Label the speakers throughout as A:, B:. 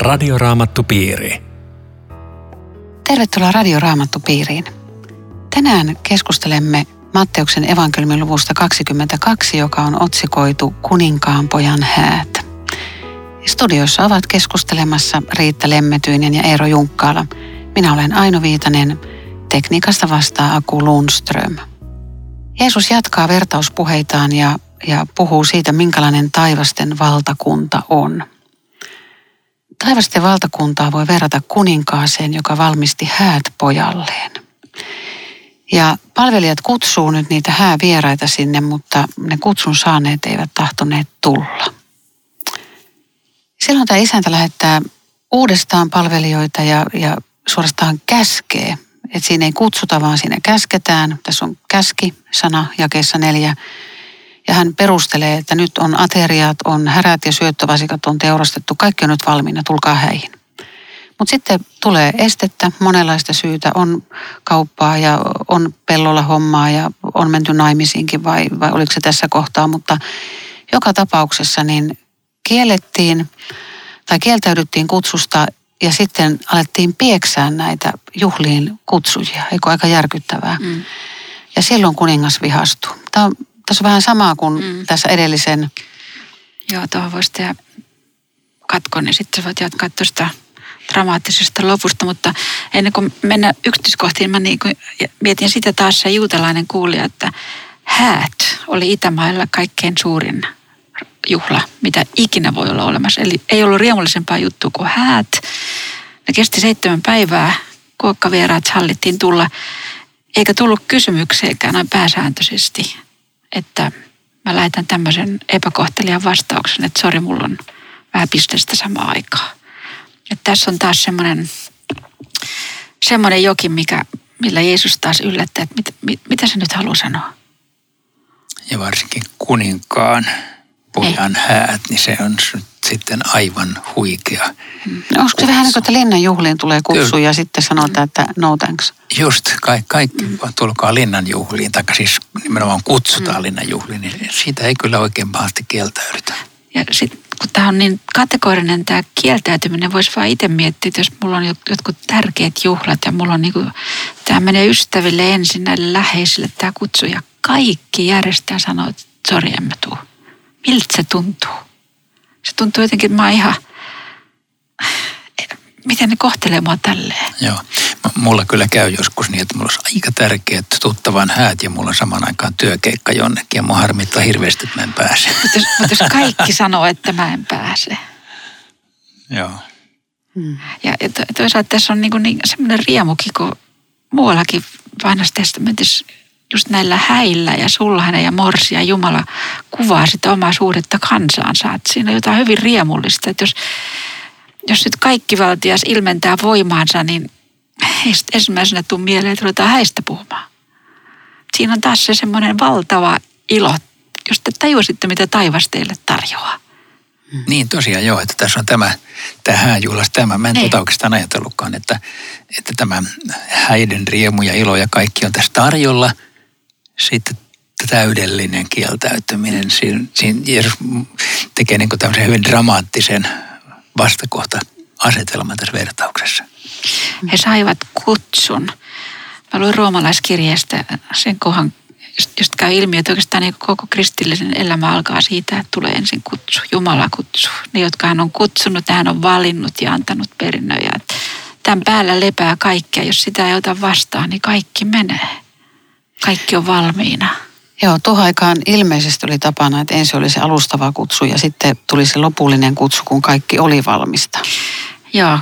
A: Radioraamattupiiri.
B: Tervetuloa Radioraamattupiiriin. Tänään keskustelemme Matteuksen evankeliumin luvusta 22, joka on otsikoitu Kuninkaan pojan häät. Studiossa ovat keskustelemassa Riitta Lemmetyinen ja Eero Junkkaala. Minä olen Aino Viitanen, tekniikasta vastaa Aku Lundström. Jeesus jatkaa vertauspuheitaan ja, ja puhuu siitä, minkälainen taivasten valtakunta on. Taivasten valtakuntaa voi verrata kuninkaaseen, joka valmisti häät pojalleen. Ja palvelijat kutsuu nyt niitä häävieraita sinne, mutta ne kutsun saaneet eivät tahtoneet tulla. Silloin tämä isäntä lähettää uudestaan palvelijoita ja, ja suorastaan käskee. Että siinä ei kutsuta, vaan siinä käsketään. Tässä on käski-sana jakeessa neljä. Ja hän perustelee, että nyt on ateriat, on härät ja syöttövasikat on teurastettu. Kaikki on nyt valmiina, tulkaa häihin. Mutta sitten tulee estettä, monenlaista syytä. On kauppaa ja on pellolla hommaa ja on menty naimisiinkin vai, vai oliko se tässä kohtaa. Mutta joka tapauksessa niin kiellettiin tai kieltäydyttiin kutsusta ja sitten alettiin pieksää näitä juhliin kutsujia. Eikö aika järkyttävää? Mm. Ja silloin kuningas vihastui. Tämä on, tässä on vähän samaa kuin mm. tässä edellisen.
C: Joo, tuohon voisi tehdä katkon, niin sitten voit jatkaa tuosta dramaattisesta lopusta, mutta ennen kuin mennään yksityiskohtiin, mä niin kuin mietin sitä taas se juutalainen kuulija, että häät oli Itämailla kaikkein suurin juhla, mitä ikinä voi olla olemassa. Eli ei ollut riemullisempaa juttua kuin häät. Ne kesti seitsemän päivää, kuokkavieraat hallittiin tulla, eikä tullut kysymykseenkään noin pääsääntöisesti, että mä lähetän tämmöisen epäkohtelijan vastauksen, että sori, mulla on vähän pistestä samaa aikaa. Että tässä on taas semmoinen, semmoinen jokin, mikä, millä Jeesus taas yllättää, että mit, mit, mitä se nyt haluaa sanoa.
D: Ja varsinkin kuninkaan pojan häät, niin se on sitten aivan huikea.
B: No, onko se vähän niin kuin, että Linnan juhliin tulee kutsu Kyllä. ja sitten sanotaan, että no thanks?
D: Just, ka- kaikki mm. tulkaa Linnan juhliin, tai siis nimenomaan kutsutaan mm. Linnan juhliin, niin siitä ei kyllä oikein pahasti kieltäydytä.
C: Ja sitten kun tämä on niin kategorinen tämä kieltäytyminen, voisi vaan itse miettiä, että jos mulla on jotkut tärkeät juhlat ja mulla on niin kuin, tämä menee ystäville ensin näille läheisille tämä kutsu ja kaikki järjestää sanoo, että sori, en mä tuu miltä se tuntuu? Se tuntuu jotenkin, että mä oon ihan, miten ne kohtelee mua tälleen.
D: Joo, mulla kyllä käy joskus niin, että mulla olisi aika tärkeät tuttavan häät ja mulla on saman aikaan työkeikka jonnekin ja mua harmittaa hirveästi, että mä en pääse.
C: Mutta jos, mutta jos kaikki sanoo, että mä en pääse.
D: Joo.
C: Hmm. Ja, ja toisaalta tässä on niin, niin semmoinen riemukin, kun muuallakin vanhassa testamentissa just näillä häillä ja sulhanen ja morsi ja Jumala kuvaa sitä omaa suuretta kansaansa. Että siinä on jotain hyvin riemullista, että jos, jos nyt kaikki valtias ilmentää voimaansa, niin heistä ensimmäisenä tuu mieleen, että ruvetaan häistä puhumaan. Siinä on taas se semmoinen valtava ilo, jos te tajusitte, mitä taivas teille tarjoaa.
D: Niin tosiaan joo, että tässä on tämä, tämä hääjuhlas tämä. Mä en niin. tuota oikeastaan ajatellutkaan, että, että tämä häiden riemu ja ilo ja kaikki on tässä tarjolla – sitten täydellinen kieltäytyminen. Siinä, siinä Jeesus tekee niin tämmöisen hyvin dramaattisen vastakohta-asetelman tässä vertauksessa.
C: He saivat kutsun. Mä luin roomalaiskirjeestä sen kohan, josta käy ilmi, että oikeastaan niin koko kristillisen elämä alkaa siitä, että tulee ensin kutsu, Jumala kutsu. Ne, jotka hän on kutsunut, hän on valinnut ja antanut perinnöjä. Tämän päällä lepää kaikkea. Jos sitä ei ota vastaan, niin kaikki menee. Kaikki on valmiina.
B: Joo, tuohon aikaan ilmeisesti oli tapana, että ensin oli se alustava kutsu ja sitten tuli se lopullinen kutsu, kun kaikki oli valmista.
C: Joo,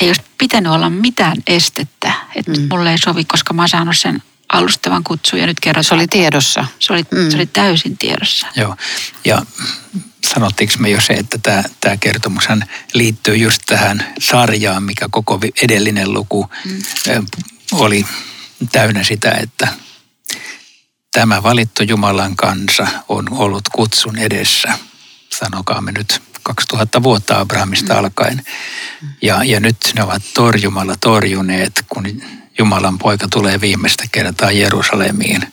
C: ei olisi pitänyt olla mitään estettä, että mm. mulle ei sovi, koska mä oon saanut sen alustavan kutsun ja nyt kerrotaan.
B: Se oli tiedossa.
C: Se oli, mm. se oli täysin tiedossa.
D: Joo, ja sanottiinko me jo se, että tämä, tämä kertomushan liittyy just tähän sarjaan, mikä koko edellinen luku mm. oli täynnä sitä, että tämä valittu Jumalan kansa on ollut kutsun edessä, sanokaamme nyt 2000 vuotta Abrahamista alkaen. Ja, ja nyt ne ovat torjumalla torjuneet, kun Jumalan poika tulee viimeistä kertaa Jerusalemiin.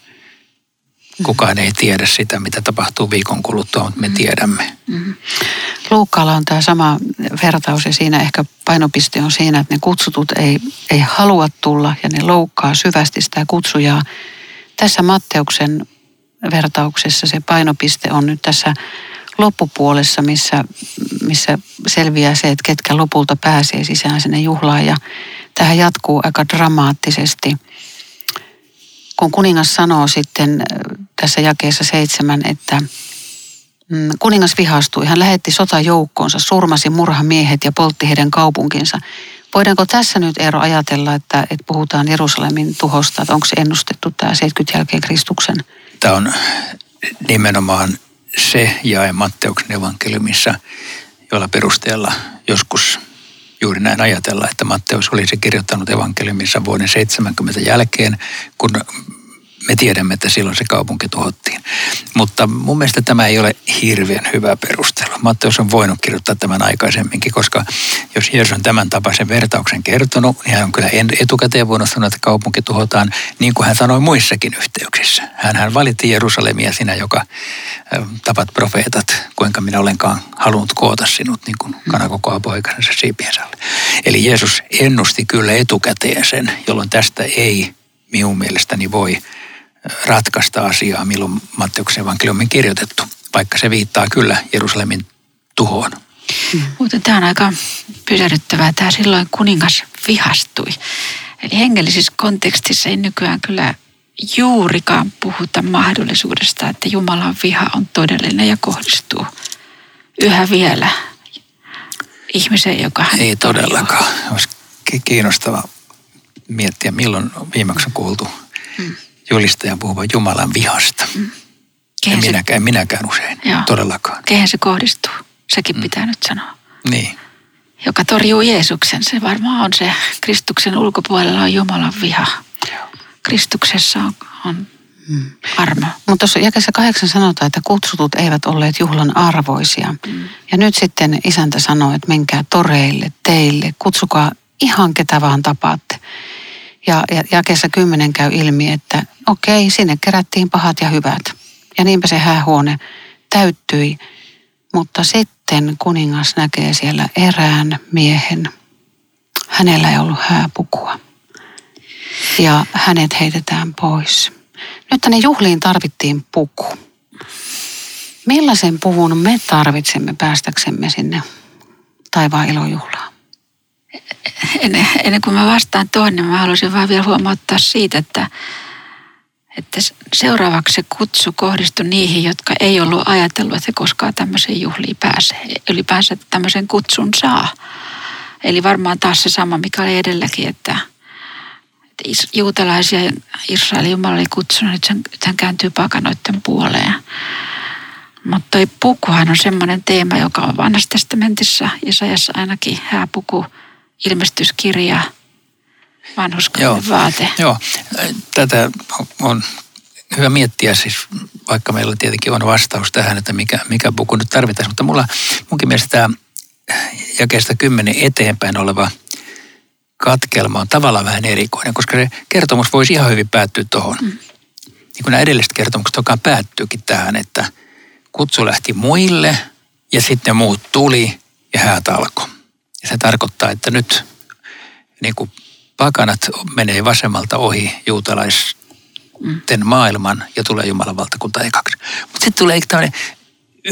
D: Kukaan ei tiedä sitä, mitä tapahtuu viikon kuluttua, mutta me tiedämme.
B: Luukkaalla on tämä sama vertaus ja siinä ehkä painopiste on siinä, että ne kutsutut ei, ei halua tulla ja ne loukkaa syvästi sitä kutsujaa. Tässä Matteuksen vertauksessa se painopiste on nyt tässä loppupuolessa, missä, missä selviää se, että ketkä lopulta pääsee sisään sinne juhlaan. Ja tähän jatkuu aika dramaattisesti. Kun kuningas sanoo sitten tässä jakeessa seitsemän, että mm, kuningas vihastui. Hän lähetti sotajoukkoonsa, surmasi murhamiehet ja poltti heidän kaupunkinsa. Voidaanko tässä nyt Eero ajatella, että, että puhutaan Jerusalemin tuhosta, että onko se ennustettu tämä 70 jälkeen Kristuksen?
D: Tämä on nimenomaan se jae Matteuksen evankeliumissa, jolla perusteella joskus juuri näin ajatella, että Matteus olisi kirjoittanut evankeliumissa vuoden 70 jälkeen, kun me tiedämme, että silloin se kaupunki tuhottiin. Mutta mun mielestä tämä ei ole hirveän hyvä perustelu. Matteus on voinut kirjoittaa tämän aikaisemminkin, koska jos Jeesus on tämän tapaisen vertauksen kertonut, niin hän on kyllä etukäteen voinut sanoa, että kaupunki tuhotaan, niin kuin hän sanoi muissakin yhteyksissä. Hän, hän valitti Jerusalemia sinä, joka tapat profeetat, kuinka minä olenkaan halunnut koota sinut niin kuin kana kokoaa poikansa siipiensä Eli Jeesus ennusti kyllä etukäteen sen, jolloin tästä ei minun mielestäni voi ratkaista asiaa, milloin Matteuksen evankeliumi on kirjoitettu, vaikka se viittaa kyllä Jerusalemin tuhoon.
C: Mm. Mutta tämä on aika pysähdyttävää. Tämä silloin kuningas vihastui. Eli hengellisissä kontekstissa ei nykyään kyllä juurikaan puhuta mahdollisuudesta, että Jumalan viha on todellinen ja kohdistuu yhä vielä ihmiseen, joka hän
D: Ei todellakaan. Olisi kiinnostava miettiä, milloin viimeksi on kuultu hmm julistajan puhuvan Jumalan vihasta. Mm. En minäkään, en minäkään usein, Joo. todellakaan.
C: Kehen se kohdistuu? Sekin mm. pitää nyt sanoa.
D: Niin.
C: Joka torjuu Jeesuksen. Se varmaan on se. Kristuksen ulkopuolella on Jumalan viha. Joo. Kristuksessa on, on mm. armo.
B: Mutta tuossa jakessa kahdeksan sanotaan, että kutsutut eivät olleet juhlan arvoisia. Mm. Ja nyt sitten isäntä sanoo, että menkää toreille, teille, kutsukaa ihan ketä vaan tapaatte. Ja, ja jakeessa kymmenen käy ilmi, että okei, sinne kerättiin pahat ja hyvät. Ja niinpä se häähuone täyttyi. Mutta sitten kuningas näkee siellä erään miehen. Hänellä ei ollut hääpukua. Ja hänet heitetään pois. Nyt tänne juhliin tarvittiin puku. Millaisen puvun me tarvitsemme päästäksemme sinne taivaan ilojuhlaan?
C: Ennen, ennen kuin mä vastaan tuohon, niin mä haluaisin vaan vielä huomauttaa siitä, että, että seuraavaksi se kutsu kohdistui niihin, jotka ei ollut ajatellut, että he koskaan tämmöiseen juhliin pääsee. Ylipäänsä että tämmöisen kutsun saa. Eli varmaan taas se sama, mikä oli edelläkin, että, että juutalaisia Israelin Jumala oli kutsunut, että hän kääntyy pakanoiden puoleen. Mutta toi pukuhan on semmoinen teema, joka on vanhassa testamentissa, Isajassa ainakin hääpuku – ilmestyskirja, vanhuskauden vaate.
D: Joo, tätä on hyvä miettiä siis, vaikka meillä tietenkin on vastaus tähän, että mikä, mikä puku nyt tarvitaan. Mutta mulla, munkin mielestä tämä jakeesta kymmenen eteenpäin oleva katkelma on tavallaan vähän erikoinen, koska se kertomus voisi ihan hyvin päättyä tuohon. Mm. Niin kuin nämä edelliset kertomukset tokaan päättyykin tähän, että kutsu lähti muille ja sitten muut tuli ja häät alkoi. Ja se tarkoittaa, että nyt niin kuin pakanat menee vasemmalta ohi juutalaisten maailman ja tulee Jumalan valtakunta ekaksi. Mutta sitten tulee tämmöinen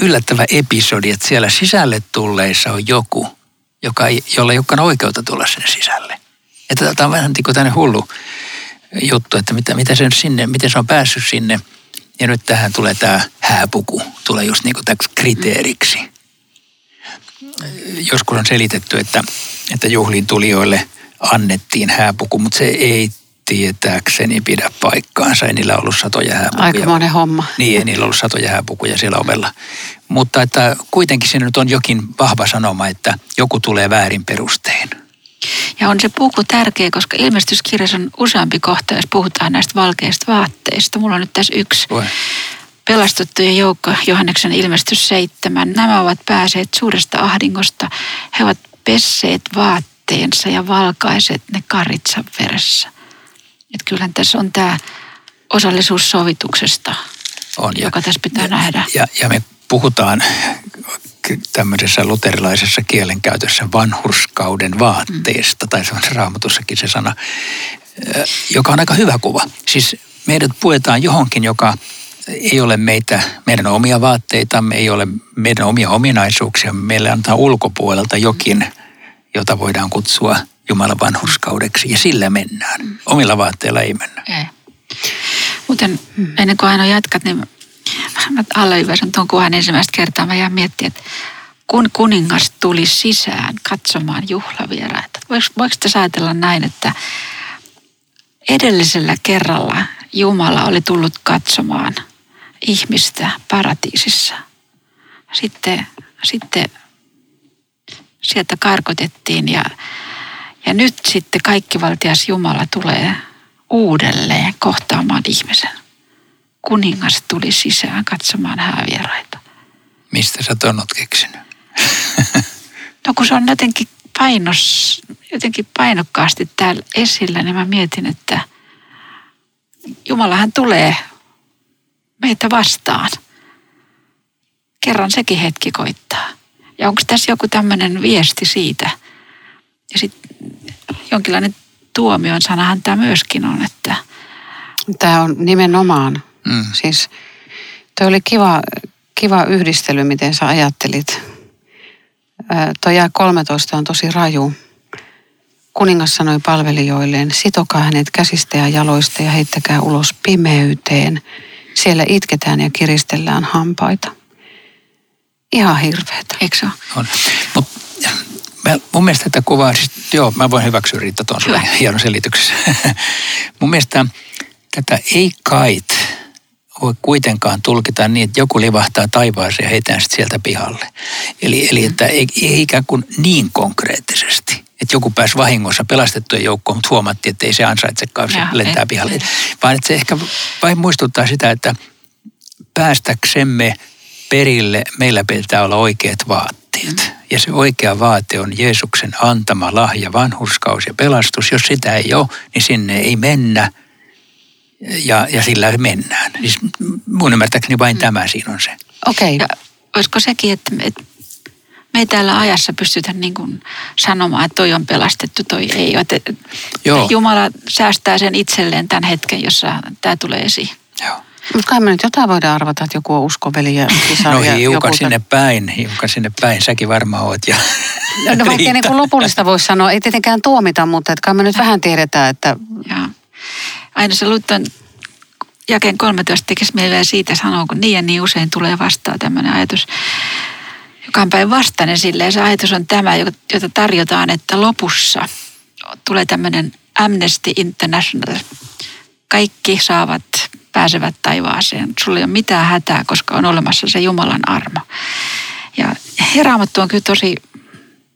D: yllättävä episodi, että siellä sisälle tulleissa on joku, joka ei, jolla ei olekaan oikeutta tulla sinne sisälle. Että tämä on vähän niin kuin hullu juttu, että mitä, mitä se sinne, miten se on päässyt sinne. Ja nyt tähän tulee tämä hääpuku, tulee just niin kuin kriteeriksi joskus on selitetty, että, että juhliin tulijoille annettiin hääpuku, mutta se ei tietääkseni pidä paikkaansa. Ei niillä ollut satoja hääpukuja.
B: Aika monen homma.
D: Niin, ei niillä ollut satoja hääpukuja siellä ovella. Mutta että kuitenkin siinä nyt on jokin vahva sanoma, että joku tulee väärin perustein.
C: Ja on se puku tärkeä, koska ilmestyskirjassa on useampi kohta, jos puhutaan näistä valkeista vaatteista. Mulla on nyt tässä yksi. Voi pelastettujen joukko, Johanneksen ilmestys seitsemän. Nämä ovat pääseet suuresta ahdingosta. He ovat pesseet vaatteensa ja valkaiset ne karitsan veressä. Et kyllähän tässä on tämä osallisuus sovituksesta
D: on.
C: joka tässä pitää nähdä.
D: Ja, ja me puhutaan tämmöisessä luterilaisessa kielenkäytössä vanhurskauden vaatteesta, mm. tai se on raamatussakin se sana, joka on aika hyvä kuva. Siis meidät puetaan johonkin, joka ei ole meitä, meidän omia vaatteitamme, ei ole meidän omia ominaisuuksia. Meille antaa ulkopuolelta jokin, jota voidaan kutsua Jumalan vanhurskaudeksi ja sillä mennään. Omilla vaatteilla ei mennä. Ei.
C: Muuten ennen kuin aina jatkat, niin mä alleviivasin tuon kuvan ensimmäistä kertaa. Mä jään miettimään, että kun kuningas tuli sisään katsomaan juhlavieraita. Voiko te ajatella näin, että edellisellä kerralla Jumala oli tullut katsomaan ihmistä paratiisissa. Sitten, sitten sieltä karkotettiin ja, ja nyt sitten kaikkivaltias Jumala tulee uudelleen kohtaamaan ihmisen. Kuningas tuli sisään katsomaan häävieraita.
D: Mistä sä ton oot keksinyt?
C: no kun se on jotenkin painos, jotenkin painokkaasti täällä esillä, niin mä mietin, että Jumalahan tulee meitä vastaan. Kerran sekin hetki koittaa. Ja onko tässä joku tämmöinen viesti siitä? Ja sitten jonkinlainen tuomion sanahan tämä myöskin on, että...
B: Tämä on nimenomaan. Mm. Siis toi oli kiva, kiva yhdistely, miten sä ajattelit. Tuo jää 13 on tosi raju. Kuningas sanoi palvelijoilleen, sitokaa hänet käsistä ja jaloista ja heittäkää ulos pimeyteen. Siellä itketään ja kiristellään hampaita. Ihan hirveetä.
C: Eikö se
D: On. Mut, mä, mun mielestä tätä kuvaa, siis, joo, mä voin hyväksyä Riitta tuon hienon selityksessä. mun mielestä tätä ei kait voi kuitenkaan tulkita niin, että joku livahtaa taivaaseen ja heitään sitten sieltä pihalle. Eli, eli että ei, ei ikään kuin niin konkreettisesti että joku pääsi vahingossa pelastettujen joukkoon, mutta huomattiin, että ei se ansaitsekaan, se lentää ei, pihalle. Ei. Vaan että se ehkä vain muistuttaa sitä, että päästäksemme perille meillä pitää olla oikeat vaatteet. Mm. Ja se oikea vaate on Jeesuksen antama lahja, vanhurskaus ja pelastus. Jos sitä ei ole, niin sinne ei mennä ja, ja sillä mennään. Siis mun ymmärtääkseni vain mm. tämä siinä on se.
C: Okei. Okay. olisiko sekin, että, että me ei täällä ajassa pystytä niin kuin sanomaan, että toi on pelastettu, toi ei ole. Että Joo. Jumala säästää sen itselleen tämän hetken, jossa tämä tulee esiin.
B: Joo. Mutta kai me nyt jotain voidaan arvata, että joku on uskoveli ja
D: sisar. No hiukan joku... sinne päin, hiukan sinne päin. Säkin varmaan oot. Ja...
B: No, no vaikka niin kuin lopullista voisi sanoa, ei tietenkään tuomita, mutta että kai me nyt vähän tiedetään, että...
C: Joo. Aina se luutton jakeen 13 tekisi meille siitä sanoa, kun niin ja niin usein tulee vastaan tämmöinen ajatus joka on päinvastainen silleen. Se ajatus on tämä, jota tarjotaan, että lopussa tulee tämmöinen Amnesty International. Kaikki saavat, pääsevät taivaaseen. Sulla ei ole mitään hätää, koska on olemassa se Jumalan armo. Ja heraamattu on kyllä tosi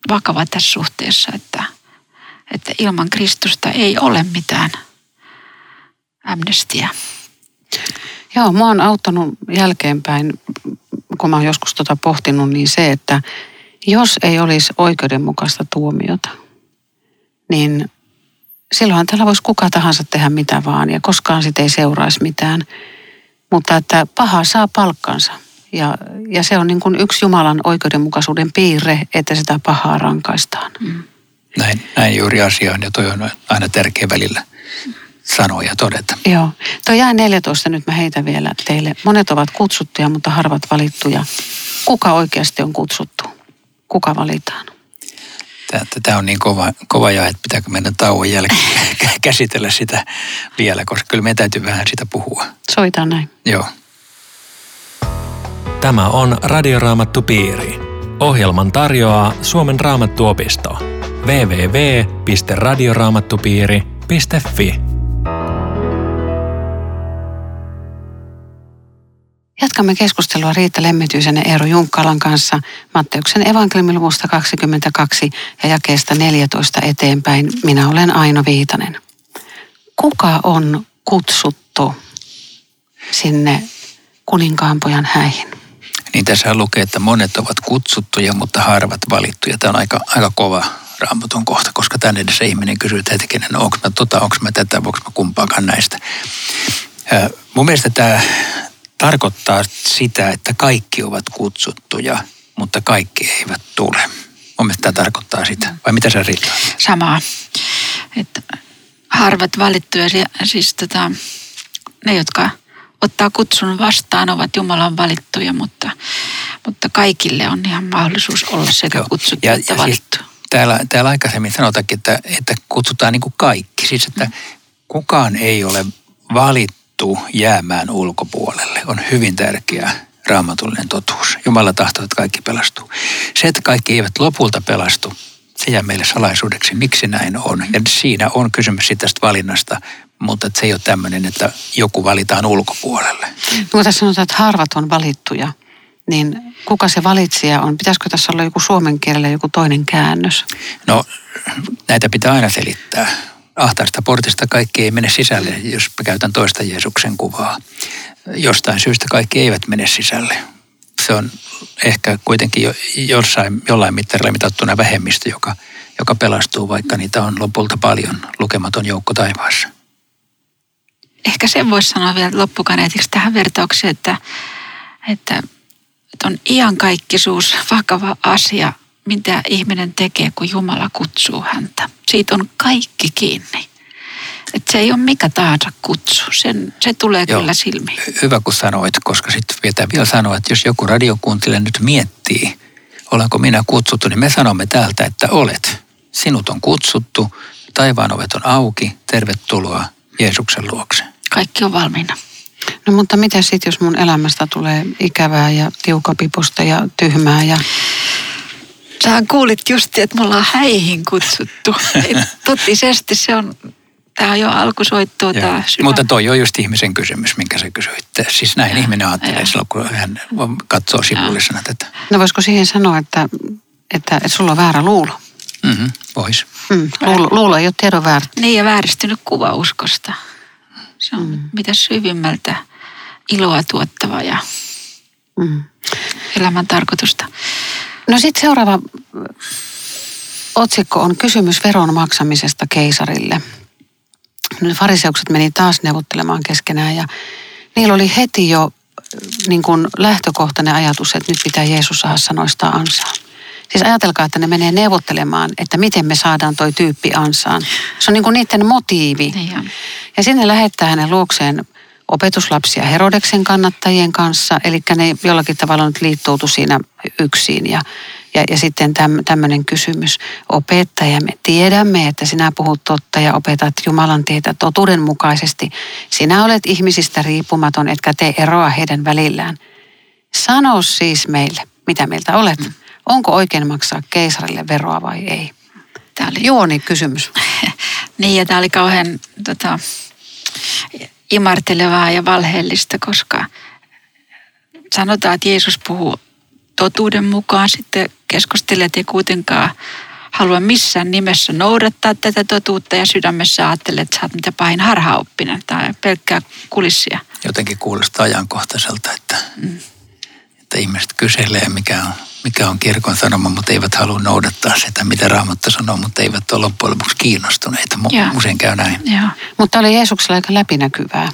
C: vakava tässä suhteessa, että, että ilman Kristusta ei ole mitään amnestia.
B: Joo, mua on auttanut jälkeenpäin kun mä oon joskus tota pohtinut, niin se, että jos ei olisi oikeudenmukaista tuomiota, niin silloinhan täällä voisi kuka tahansa tehdä mitä vaan ja koskaan sitä ei seuraisi mitään. Mutta että paha saa palkkansa ja, ja se on niin kuin yksi Jumalan oikeudenmukaisuuden piirre, että sitä pahaa rankaistaan. Mm.
D: Näin, näin juuri asia on ja toi on aina tärkeä välillä sanoa ja todeta.
B: Joo. Tuo jää 14 nyt mä heitä vielä teille. Monet ovat kutsuttuja, mutta harvat valittuja. Kuka oikeasti on kutsuttu? Kuka valitaan?
D: Tämä on niin kova, kova ja että pitääkö meidän tauon jälkeen käsitellä sitä vielä, koska kyllä meidän täytyy vähän sitä puhua.
B: Soitaan näin.
D: Joo.
A: Tämä on Radioraamattu Piiri. Ohjelman tarjoaa Suomen raamattuopisto. www.radioraamattupiiri.fi
B: Jatkamme keskustelua Riitta Lemmetyisen ja Eero Junkkalan kanssa Matteuksen evankeliumiluvusta 22 ja jakeesta 14 eteenpäin. Minä olen Aino Viitanen. Kuka on kutsuttu sinne kuninkaanpojan häihin?
D: Niin tässä lukee, että monet ovat kutsuttuja, mutta harvat valittuja. Tämä on aika, aika kova raamatun kohta, koska tänne edessä ihminen kysyy, että hetkinen, onko mä tota, onko mä tätä, onko mä kumpaakaan näistä. mun mielestä tämä tarkoittaa sitä, että kaikki ovat kutsuttuja, mutta kaikki eivät tule. Mun mielestä tämä tarkoittaa sitä. Vai mitä sä Rita?
C: Samaa. Että harvat valittuja, siis tota, ne, jotka ottaa kutsun vastaan, ovat Jumalan valittuja, mutta, mutta kaikille on ihan mahdollisuus olla sekä kutsuttu ja, että ja siis valittu. Siis
D: täällä, täällä aikaisemmin sanotaankin, että, että kutsutaan niin kuin kaikki. Siis että mm. kukaan ei ole valittu jäämään ulkopuolelle. On hyvin tärkeää raamatullinen totuus. Jumala tahtoo, että kaikki pelastuu. Se, että kaikki eivät lopulta pelastu, se jää meille salaisuudeksi, miksi näin on. Ja siinä on kysymys siitä tästä valinnasta, mutta se ei ole tämmöinen, että joku valitaan ulkopuolelle.
B: No, kun tässä sanotaan, että harvat on valittuja, niin kuka se valitsija on? Pitäisikö tässä olla joku suomen kielellä joku toinen käännös?
D: No näitä pitää aina selittää. Ahtaista portista kaikki ei mene sisälle, jos mä käytän toista Jeesuksen kuvaa. Jostain syystä kaikki eivät mene sisälle. Se on ehkä kuitenkin jo, jossain, jollain mittarilla mitattuna vähemmistö, joka, joka pelastuu, vaikka niitä on lopulta paljon lukematon joukko taivaassa.
C: Ehkä sen voisi sanoa vielä loppukaneetiksi tähän vertaukseen, että, että että on iankaikkisuus vakava asia, mitä ihminen tekee, kun Jumala kutsuu häntä. Siitä on kaikki kiinni. Että se ei ole mikä tahansa kutsu. Sen, se tulee Joo, kyllä silmiin.
D: Hyvä kun sanoit, koska sitten pitää vielä sanoa, että jos joku radiokuuntelija nyt miettii, olenko minä kutsuttu, niin me sanomme täältä, että olet. Sinut on kutsuttu, taivaan ovet on auki, tervetuloa Jeesuksen luokse.
C: Kaikki on valmiina.
B: No mutta mitä sitten, jos mun elämästä tulee ikävää ja tiukapiposta ja tyhmää ja...
C: Sähän kuulit just, että me ollaan häihin kutsuttu. Totisesti se on, tämä on jo alkusoittoa tämä
D: Mutta toi on just ihmisen kysymys, minkä sä kysyit. Siis näin ja, ihminen ajattelee ja. silloin, kun hän katsoo sivullisena tätä.
B: No voisiko siihen sanoa, että, että, että sulla on väärä luulo?
D: Mm-hmm, vois.
B: Mm, luulo, luulo ei ole tiedon väärä.
C: Niin ja vääristynyt kuva uskosta. Se on mm. mitä syvimmältä iloa tuottava ja mm. elämän tarkoitusta.
B: No sitten seuraava otsikko on kysymys veron maksamisesta keisarille. Nyt fariseukset meni taas neuvottelemaan keskenään ja niillä oli heti jo niin kuin lähtökohtainen ajatus, että nyt pitää Jeesus saada sanoista ansaa. Siis ajatelkaa, että ne menee neuvottelemaan, että miten me saadaan toi tyyppi ansaan. Se on niin kuin niiden motiivi. Niin ja sinne lähettää hänen luokseen opetuslapsia Herodeksen kannattajien kanssa, eli ne jollakin tavalla nyt liittoutu siinä yksin. Ja, ja, ja sitten täm, tämmöinen kysymys. Opettaja, me tiedämme, että sinä puhut totta ja opetat Jumalan tietä totuudenmukaisesti. Sinä olet ihmisistä riippumaton, etkä tee eroa heidän välillään. Sano siis meille, mitä mieltä olet. Mm. Onko oikein maksaa keisarille veroa vai ei? Tämä oli juoni kysymys.
C: niin, ja tämä oli kauhean tota, imartelevaa ja valheellista, koska sanotaan, että Jeesus puhuu totuuden mukaan. Sitten keskustelijat ei kuitenkaan halua missään nimessä noudattaa tätä totuutta ja sydämessä ajattelee, että sä oot mitä pahin harhaoppinen tai pelkkää kulissia.
D: Jotenkin kuulostaa ajankohtaiselta, että, mm. Että ihmiset kyselee, mikä on mikä on kirkon sanoma, mutta eivät halua noudattaa sitä, mitä Raamattu sanoo, mutta eivät ole loppujen lopuksi kiinnostuneita. Mu- usein käy näin.
B: Joo. Mutta oli Jeesuksella aika läpinäkyvää.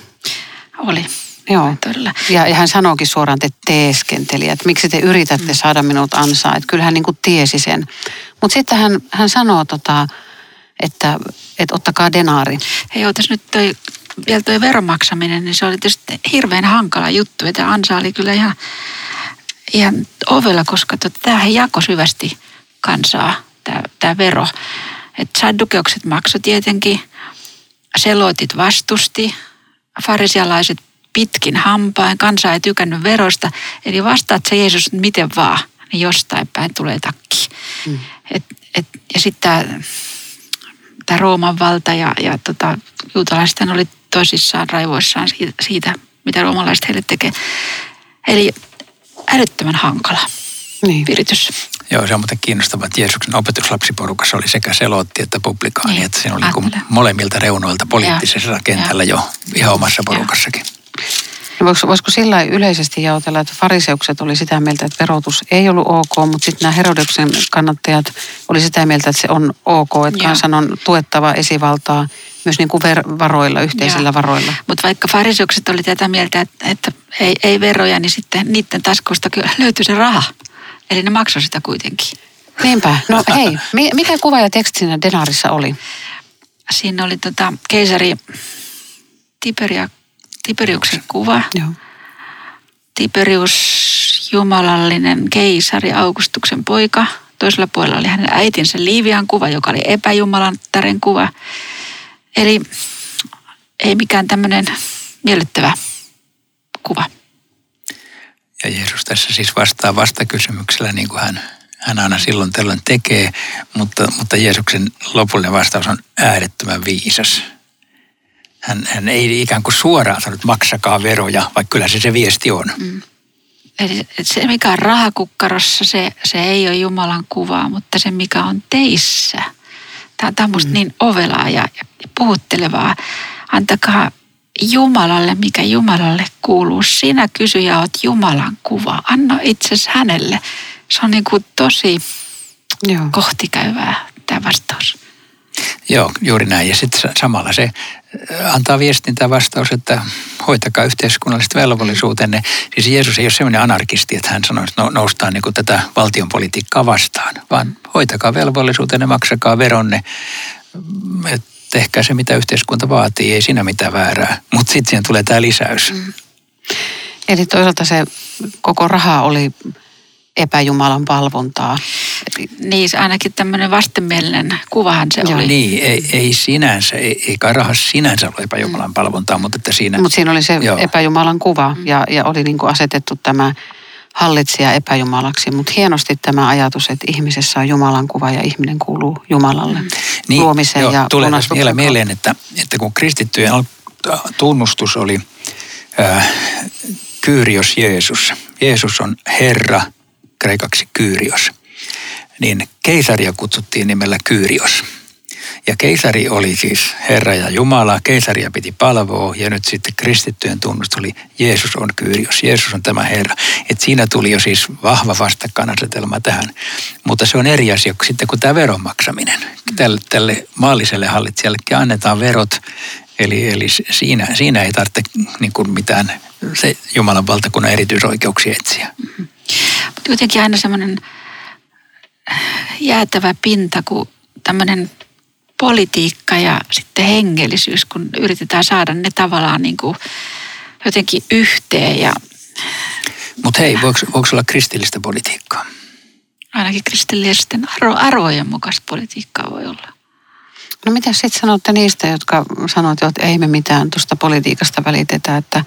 C: Oli.
B: Joo, todella. Ja, ja hän sanoikin suoraan, että teeskenteli, että miksi te yritätte mm. saada minut ansaa. Että kyllä hän niin kuin tiesi sen. Mutta sitten hän, hän sanoo, tota, että, että ottakaa denaari.
C: Hei, otas nyt toi, vielä toi veromaksaminen, niin se oli tietysti hirveän hankala juttu. Että ansa oli kyllä ihan ihan ovella, koska tota, tämähän jako syvästi kansaa, tämä, tämä vero. Että saddukeukset maksoi tietenkin, selotit vastusti, farisialaiset pitkin hampain, kansa ei tykännyt verosta. Eli vastaat se Jeesus miten vaan, niin jostain päin tulee takki. Mm. Et, et, ja sitten tämä, tämä Rooman valta ja, ja tota, juutalaiset oli tosissaan raivoissaan siitä, siitä, mitä roomalaiset heille tekee. Eli älyttömän hankala niin. viritys.
D: Joo, se on muuten kiinnostavaa, että Jeesuksen opetuslapsiporukassa oli sekä selotti että publikaani, niin. että siinä oli niin molemmilta reunoilta poliittisessa ja. kentällä ja. jo ihan omassa porukassakin.
B: No voisiko, voisiko sillä yleisesti jaotella, että fariseukset oli sitä mieltä, että verotus ei ollut ok, mutta sitten nämä Herodeksen kannattajat oli sitä mieltä, että se on ok, että
C: Joo.
B: kansan on tuettava esivaltaa myös niin kuin ver- varoilla, yhteisillä
C: Joo.
B: varoilla.
C: Mutta vaikka fariseukset oli tätä mieltä, että, että ei, ei veroja, niin sitten niiden taskusta kyllä löytyi se raha. Eli ne maksoi sitä kuitenkin.
B: Niinpä. No hei, mi- mikä kuva ja teksti siinä Denarissa oli?
C: Siinä oli tota keisari Tiberia, Tiberiuksen kuva.
B: Joo.
C: Tiberius jumalallinen keisari Augustuksen poika. Toisella puolella oli hänen äitinsä Liivian kuva, joka oli epäjumalattaren kuva. Eli ei mikään tämmöinen miellyttävä kuva.
D: Ja Jeesus tässä siis vastaa vastakysymyksellä, niin kuin hän, hän aina silloin tällöin tekee, mutta, mutta Jeesuksen lopullinen vastaus on äärettömän viisas. Hän, hän ei ikään kuin suoraan sano, että maksakaa veroja, vaikka kyllä se se viesti on. Mm.
C: Eli se, mikä on rahakukkarossa, se, se ei ole Jumalan kuvaa, mutta se, mikä on teissä. Tämä, tämä on musta mm. niin ovelaa ja, ja puhuttelevaa. Antakaa Jumalalle, mikä Jumalalle kuuluu. Sinä kysyjä oot Jumalan kuva. Anna itsesi hänelle. Se on niin kuin tosi
B: Joo.
C: kohtikäyvää tämä vastaus.
D: Joo, juuri näin. Ja sitten samalla se antaa viestin tämä vastaus, että hoitakaa yhteiskunnalliset velvollisuutenne. Siis Jeesus ei ole sellainen anarkisti, että hän sanoo, että no, noustaan niin tätä valtion politiikkaa vastaan, vaan hoitakaa velvollisuutenne, maksakaa veronne, tehkää se, mitä yhteiskunta vaatii, ei siinä mitään väärää. Mutta sitten siihen tulee tämä lisäys. Mm.
B: Eli toisaalta se koko raha oli epäjumalan palvontaa.
C: Niin, se ainakin tämmöinen vastenmielinen kuvahan se
B: Joo,
C: oli.
D: Niin, ei, ei sinänsä, ei, ei kai rahas sinänsä ole epäjumalan palvontaa, mutta että siinä...
B: Mutta siinä oli se
D: Joo.
B: epäjumalan kuva ja, ja oli niin kuin asetettu tämä hallitsija epäjumalaksi. Mutta hienosti tämä ajatus, että ihmisessä on Jumalan kuva ja ihminen kuuluu Jumalalle.
D: Niin,
B: luomisen
D: joo,
B: ja
D: tulee vielä mieleen, että, että kun kristittyjen al- tunnustus oli äh, Kyrios Jeesus. Jeesus on Herra, kreikaksi Kyrios. Niin keisaria kutsuttiin nimellä Kyrios. Ja keisari oli siis Herra ja Jumala, keisaria piti palvoa ja nyt sitten kristittyjen tunnustus oli Jeesus on Kyrios, Jeesus on tämä Herra. Et siinä tuli jo siis vahva vastakkainasetelma tähän. Mutta se on eri asia kuin sitten kuin tämä veron maksaminen. Tälle, tälle maalliselle hallitsijallekin annetaan verot, eli, eli siinä, siinä ei tarvitse niin mitään se Jumalan valtakunnan erityisoikeuksia etsiä.
C: Mutta jotenkin aina semmoinen jäätävä pinta, kun tämmöinen politiikka ja sitten hengellisyys, kun yritetään saada ne tavallaan niin kuin jotenkin yhteen ja
D: Mutta hei, voiko, voiko olla kristillistä politiikkaa?
C: ainakin kristillisten arvo, arvojen mukaista politiikkaa voi olla.
B: No mitä sitten sanotte niistä, jotka sanovat, että ei me mitään tuosta politiikasta välitetä, että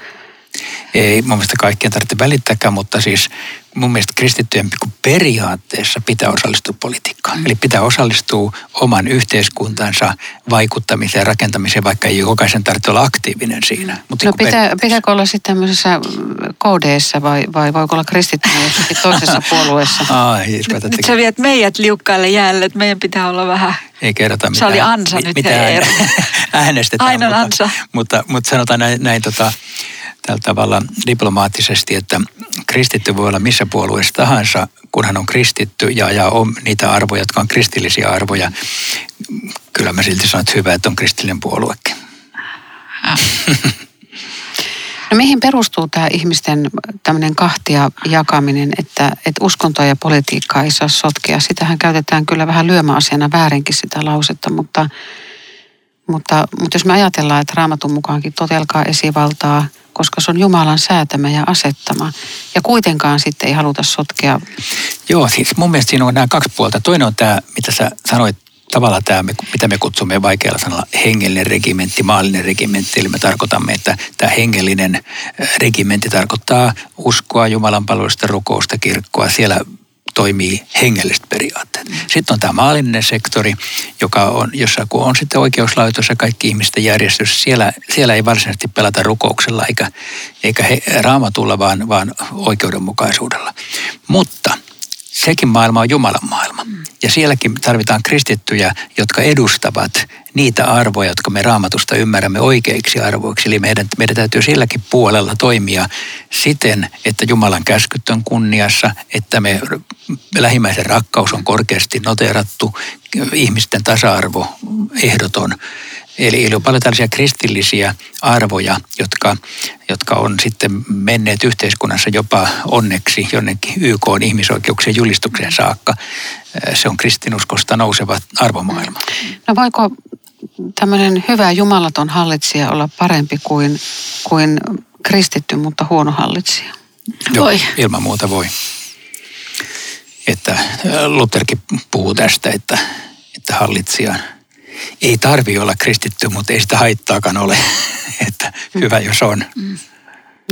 D: Ei mun mielestä kaikkien tarvitse välittääkään, mutta siis mun mielestä kristittyjen niin periaatteessa pitää osallistua politiikkaan. Eli pitää osallistua oman yhteiskuntansa vaikuttamiseen ja rakentamiseen, vaikka ei jokaisen tarvitse olla aktiivinen siinä. Mutta
B: no
D: niin kuin
B: pitää, pitääkö olla sitten tämmöisessä KDssä vai, vai voiko olla kristittynä jossakin toisessa puolueessa?
D: Ai, siis
C: Nyt sä viet meidät liukkaalle jäälle, että meidän pitää olla vähän...
D: ei kerrota
C: Se
D: mitään.
C: oli ansa nyt,
D: mitä
C: hei, Eero.
D: äänestetään.
C: Aina
D: mutta,
C: ansa.
D: Mutta, mutta sanotaan näin, näin tota, tällä tavalla diplomaattisesti, että kristitty voi olla missä puolueessa tahansa, kun hän on kristitty ja ajaa om, niitä arvoja, jotka on kristillisiä arvoja. Kyllä mä silti sanon, että hyvä, että on kristillinen puoluekin.
B: No mihin perustuu tämä ihmisten tämmöinen kahtia jakaminen, että, että uskontoa ja politiikkaa ei saa sotkea? Sitähän käytetään kyllä vähän lyömäasiana väärinkin sitä lausetta, mutta, mutta, mutta jos me ajatellaan, että raamatun mukaankin totelkaa esivaltaa, koska se on Jumalan säätämä ja asettama. Ja kuitenkaan sitten ei haluta sotkea.
D: Joo, siis mun mielestä siinä on nämä kaksi puolta. Toinen on tämä, mitä sä sanoit, tavallaan tämä, mitä me kutsumme vaikealla sanalla hengellinen regimentti, maallinen regimentti. Eli me tarkoitamme, että tämä hengellinen äh, regimentti tarkoittaa uskoa, Jumalan palvelusta, rukousta, kirkkoa. Siellä toimii hengelliset periaatteet. Sitten on tämä maallinen sektori, joka on, jossa kun on sitten oikeuslaitos ja kaikki ihmisten järjestys, siellä, siellä ei varsinaisesti pelata rukouksella eikä, eikä he, raamatulla, vaan, vaan oikeudenmukaisuudella. Mutta sekin maailma on Jumalan maailma. Ja sielläkin tarvitaan kristittyjä, jotka edustavat niitä arvoja, jotka me raamatusta ymmärrämme oikeiksi arvoiksi. Eli meidän, meidän täytyy silläkin puolella toimia siten, että Jumalan käskyt on kunniassa, että me lähimmäisen rakkaus on korkeasti noterattu, ihmisten tasa-arvo ehdoton. Eli, eli on paljon tällaisia kristillisiä arvoja, jotka, jotka on sitten menneet yhteiskunnassa jopa onneksi jonnekin YK on ihmisoikeuksien julistukseen saakka. Se on kristinuskosta nouseva arvomaailma.
B: No voiko tämmöinen hyvä jumalaton hallitsija olla parempi kuin, kuin kristitty, mutta huono hallitsija?
D: Joo, voi. Ilman muuta voi. Että Lutherkin puhuu tästä, että, että hallitsijan – ei tarvi olla kristitty, mutta ei sitä haittaakaan ole. että hyvä jos on. Mm.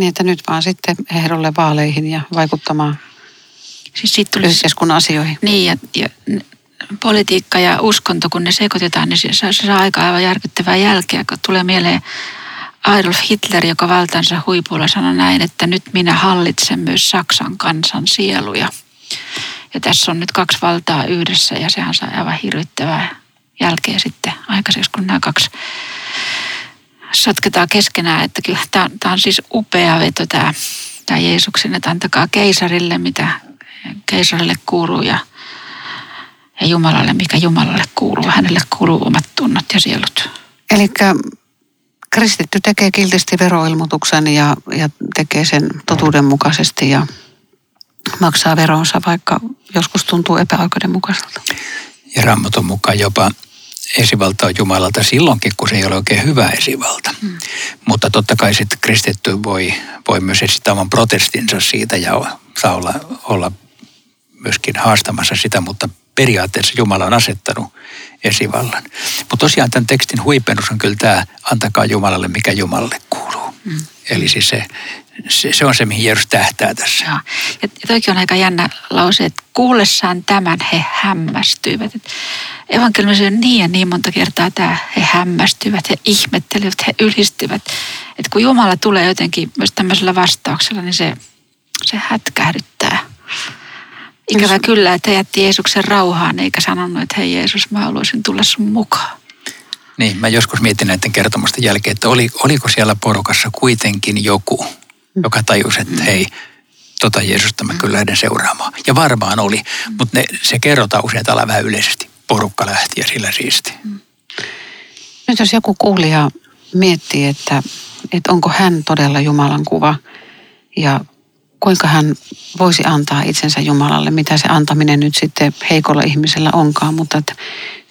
B: Niin, että nyt vaan sitten ehdolle vaaleihin ja vaikuttamaan siis siitä tulisi, yhteiskunnan asioihin.
C: Niin, ja, ja politiikka ja uskonto, kun ne sekoitetaan, niin se, se saa aika aivan järkyttävää jälkeä, kun tulee mieleen Adolf Hitler, joka valtansa huipulla sanoi näin, että nyt minä hallitsen myös Saksan kansan sieluja. Ja tässä on nyt kaksi valtaa yhdessä ja sehän saa aivan hirvittävää jälkeen sitten aikaiseksi, kun nämä kaksi sotketaan keskenään. Että kyllä tämä, tämä on siis upea veto tämä, tämä Jeesuksen, että antakaa keisarille, mitä keisarille kuuluu ja, ja Jumalalle, mikä Jumalalle kuuluu. Hänelle kuuluu omat tunnot ja sielut.
B: Eli kristitty tekee kiltisti veroilmoituksen ja, ja tekee sen totuudenmukaisesti ja maksaa veronsa, vaikka joskus tuntuu epäoikeudenmukaiselta.
D: Ja Raamatun mukaan jopa esivalta on Jumalalta silloinkin, kun se ei ole oikein hyvä esivalta. Hmm. Mutta totta kai sitten kristitty voi, voi myös esittää oman protestinsa siitä ja saa olla, olla myöskin haastamassa sitä, mutta periaatteessa Jumala on asettanut esivallan. Mutta tosiaan tämän tekstin huipennus on kyllä tämä, antakaa Jumalalle, mikä Jumalalle kuuluu. Mm. Eli siis se, se, se on se, mihin Jeesus tähtää tässä. Joo.
C: Ja toikin on aika jännä lause, että kuullessaan tämän he hämmästyivät. Evankeliumissa on niin ja niin monta kertaa tämä, he hämmästyvät, he ihmettelivät, he ylistyvät. Että kun Jumala tulee jotenkin myös tämmöisellä vastauksella, niin se, se hätkähdyttää. Ikävä kyllä, että he jätti Jeesuksen rauhaan eikä sanonut, että hei Jeesus, mä haluaisin tulla sun mukaan.
D: Niin, mä joskus mietin näiden kertomusten jälkeen, että oli, oliko siellä porukassa kuitenkin joku, joka tajusi, että hei, tota Jeesusta mä kyllä lähden seuraamaan. Ja varmaan oli, mutta ne, se kerrotaan usein täällä vähän yleisesti. Porukka lähti ja sillä siisti.
B: Nyt jos joku kuulija miettii, että, että onko hän todella Jumalan kuva ja kuinka hän voisi antaa itsensä Jumalalle, mitä se antaminen nyt sitten heikolla ihmisellä onkaan, mutta että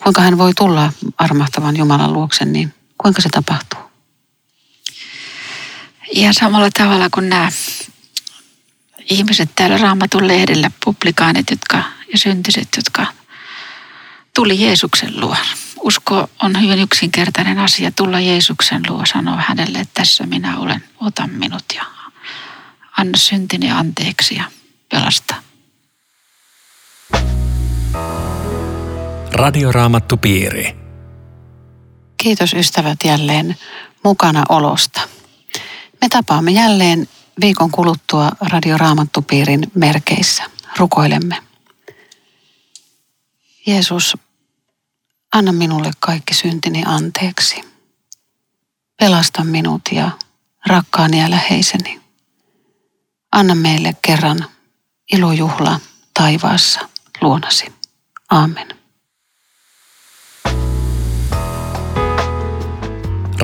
B: kuinka hän voi tulla armahtavan Jumalan luoksen, niin kuinka se tapahtuu?
C: Ihan samalla tavalla kuin nämä ihmiset täällä Raamatun lehdellä, publikaanit jotka, ja syntiset, jotka tuli Jeesuksen luo. Usko on hyvin yksinkertainen asia. Tulla Jeesuksen luo, sanoa hänelle, että tässä minä olen, ota minut ja anna syntini anteeksi ja pelasta.
A: Radioraamattupiiri.
B: Kiitos ystävät jälleen mukana olosta. Me tapaamme jälleen viikon kuluttua Radioraamattupiirin merkeissä. Rukoilemme. Jeesus, anna minulle kaikki syntini anteeksi. Pelasta minut ja rakkaani ja läheiseni. Anna meille kerran ilojuhla taivaassa luonasi. Amen.